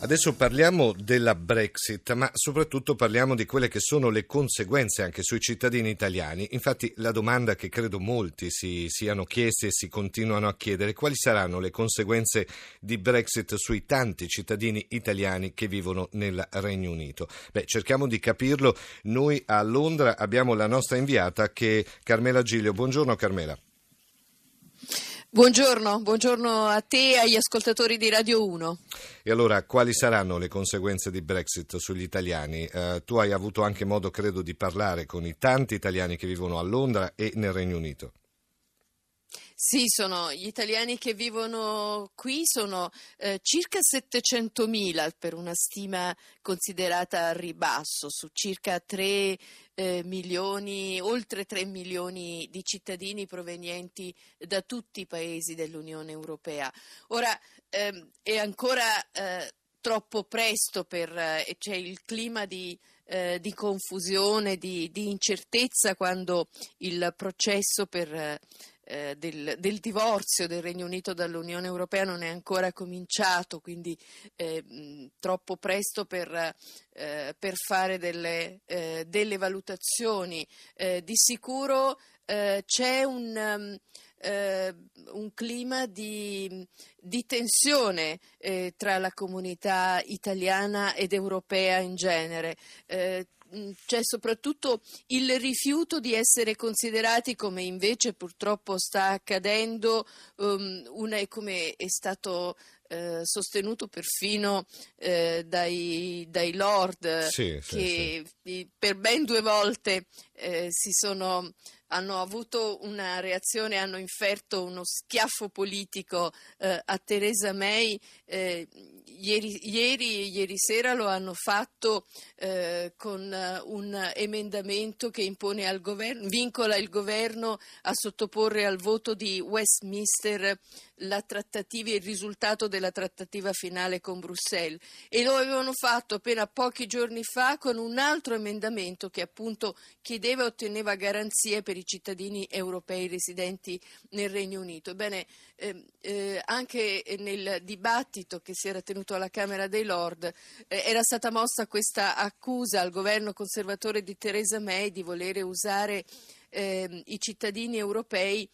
Adesso parliamo della Brexit, ma soprattutto parliamo di quelle che sono le conseguenze anche sui cittadini italiani. Infatti la domanda che credo molti si siano chiesti e si continuano a chiedere è quali saranno le conseguenze di Brexit sui tanti cittadini italiani che vivono nel Regno Unito. Beh, cerchiamo di capirlo. Noi a Londra abbiamo la nostra inviata che Carmela Giglio. Buongiorno Carmela. Buongiorno, buongiorno a te e agli ascoltatori di Radio 1. E allora, quali saranno le conseguenze di Brexit sugli italiani? Eh, tu hai avuto anche modo, credo, di parlare con i tanti italiani che vivono a Londra e nel Regno Unito. Sì, sono gli italiani che vivono qui sono eh, circa 700.000 per una stima considerata a ribasso su circa 3 eh, milioni, oltre 3 milioni di cittadini provenienti da tutti i paesi dell'Unione Europea. Ora ehm, è ancora eh, troppo presto per eh, c'è il clima di eh, di confusione, di, di, incertezza quando il processo per eh, del, del, divorzio del Regno Unito dall'Unione Europea non è ancora cominciato, quindi eh, mh, troppo presto per, eh, per fare delle, eh, delle valutazioni. Eh, di sicuro c'è un. Um, un clima di, di tensione eh, tra la comunità italiana ed europea in genere. Eh, Mm, c'è soprattutto il rifiuto di essere considerati come invece purtroppo sta accadendo, um, una, come è stato eh, sostenuto perfino eh, dai, dai, Lord sì, che sì. per ben due volte eh, si sono hanno avuto una reazione, hanno inferto uno schiaffo politico eh, a Theresa May. Eh, ieri, ieri, ieri, sera lo hanno fatto eh, con un emendamento che governo, vincola il governo a sottoporre al voto di Westminster la trattativa, il risultato della trattativa finale con Bruxelles e lo avevano fatto appena pochi giorni fa con un altro emendamento che appunto chiedeva e otteneva garanzie per i cittadini europei residenti nel Regno Unito. Ebbene, eh, eh, anche nel dibattito che si era tenuto alla Camera dei Lord eh, era stata mossa questa accusa al governo conservatore di Theresa May di volere usare ehm, i cittadini europei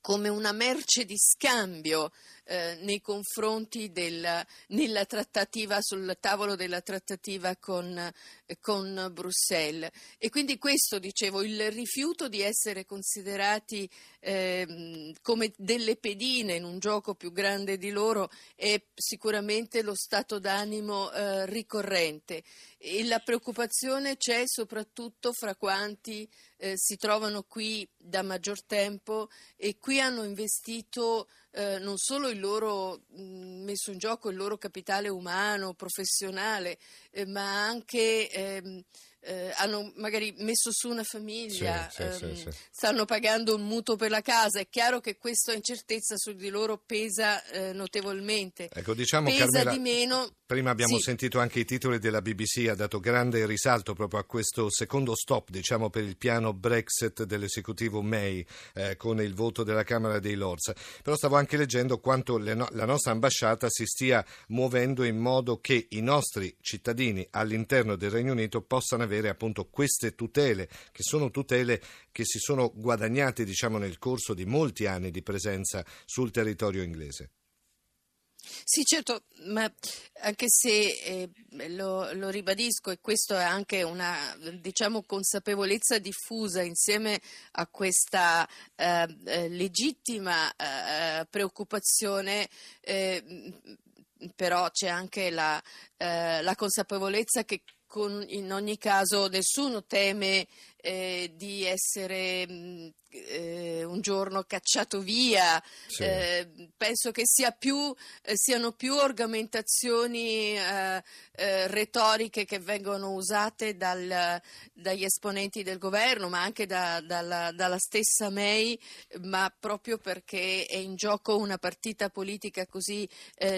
come una merce di scambio eh, nei confronti del, nella trattativa, sul tavolo della trattativa con, eh, con, Bruxelles. E quindi questo, dicevo, il rifiuto di essere considerati eh, come delle pedine in un gioco più grande di loro è sicuramente lo stato d'animo eh, ricorrente. E la preoccupazione c'è soprattutto fra quanti si trovano qui da maggior tempo e qui hanno investito eh, non solo il loro, mh, messo in gioco il loro capitale umano, professionale, eh, ma anche ehm, eh, hanno magari messo su una famiglia, sì, sì, ehm, sì, stanno pagando un mutuo per la casa. È chiaro che questa incertezza su di loro pesa eh, notevolmente. Ecco, diciamo, pesa Carmela, di meno. Prima abbiamo sentito anche i titoli della BBC, ha dato grande risalto proprio a questo secondo stop, diciamo, per il piano Brexit dell'esecutivo May eh, con il voto della Camera dei Lords. Però stavo anche leggendo quanto no- la nostra ambasciata si stia muovendo in modo che i nostri cittadini all'interno del Regno Unito possano avere appunto queste tutele, che sono tutele che si sono guadagnate diciamo, nel corso di molti anni di presenza sul territorio inglese. Sì, certo, ma anche se eh, lo, lo, ribadisco e questo è anche una diciamo, consapevolezza diffusa insieme a questa eh, eh legittima eh, preoccupazione, eh, però c'è anche la, eh, la consapevolezza che con, in ogni caso nessuno teme eh, di essere mh, eh, un giorno cacciato via. Sì. Eh, penso che sia più, eh, siano più argomentazioni eh, eh, retoriche che vengono usate dal, dagli esponenti del governo, ma anche da, dalla, dalla, stessa May, ma proprio perché è in gioco una partita politica così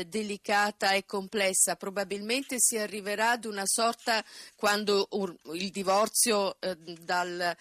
delicata e complessa. Probabilmente si arriverà ad una sorta quando il divorzio eh, dal,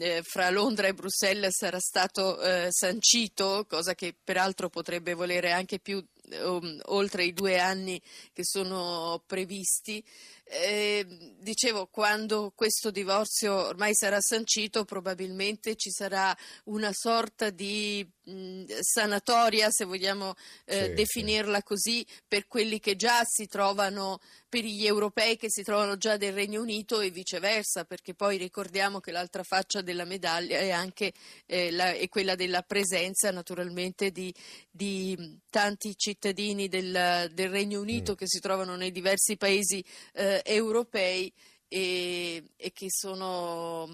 eh, fra Londra e Bruxelles sarà stato eh, sancito, cosa che peraltro potrebbe volere anche più um, oltre i due anni che sono previsti. Eh, dicevo, quando questo divorzio ormai sarà sancito, probabilmente ci sarà una sorta di mh, sanatoria, se vogliamo eh, sì, definirla sì. così, per quelli che già si trovano, per gli europei che si trovano già del Regno Unito e viceversa, perché poi ricordiamo che l'altra faccia della medaglia è anche eh, la, è quella della presenza naturalmente di, di tanti cittadini del, del Regno Unito mm. che si trovano nei diversi paesi eh, europei e, e, che sono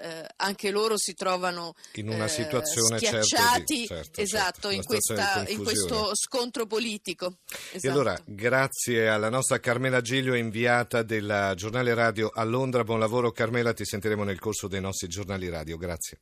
eh, anche loro si trovano in una situazione eh, schiacciati certo, certo, esatto, certo, in, questa, in, questo scontro politico. Esatto. E allora esatto. grazie alla nostra Carmela Giglio, inviata del giornale radio a Londra. Buon lavoro Carmela, ti sentiremo nel corso dei nostri giornali radio. Grazie.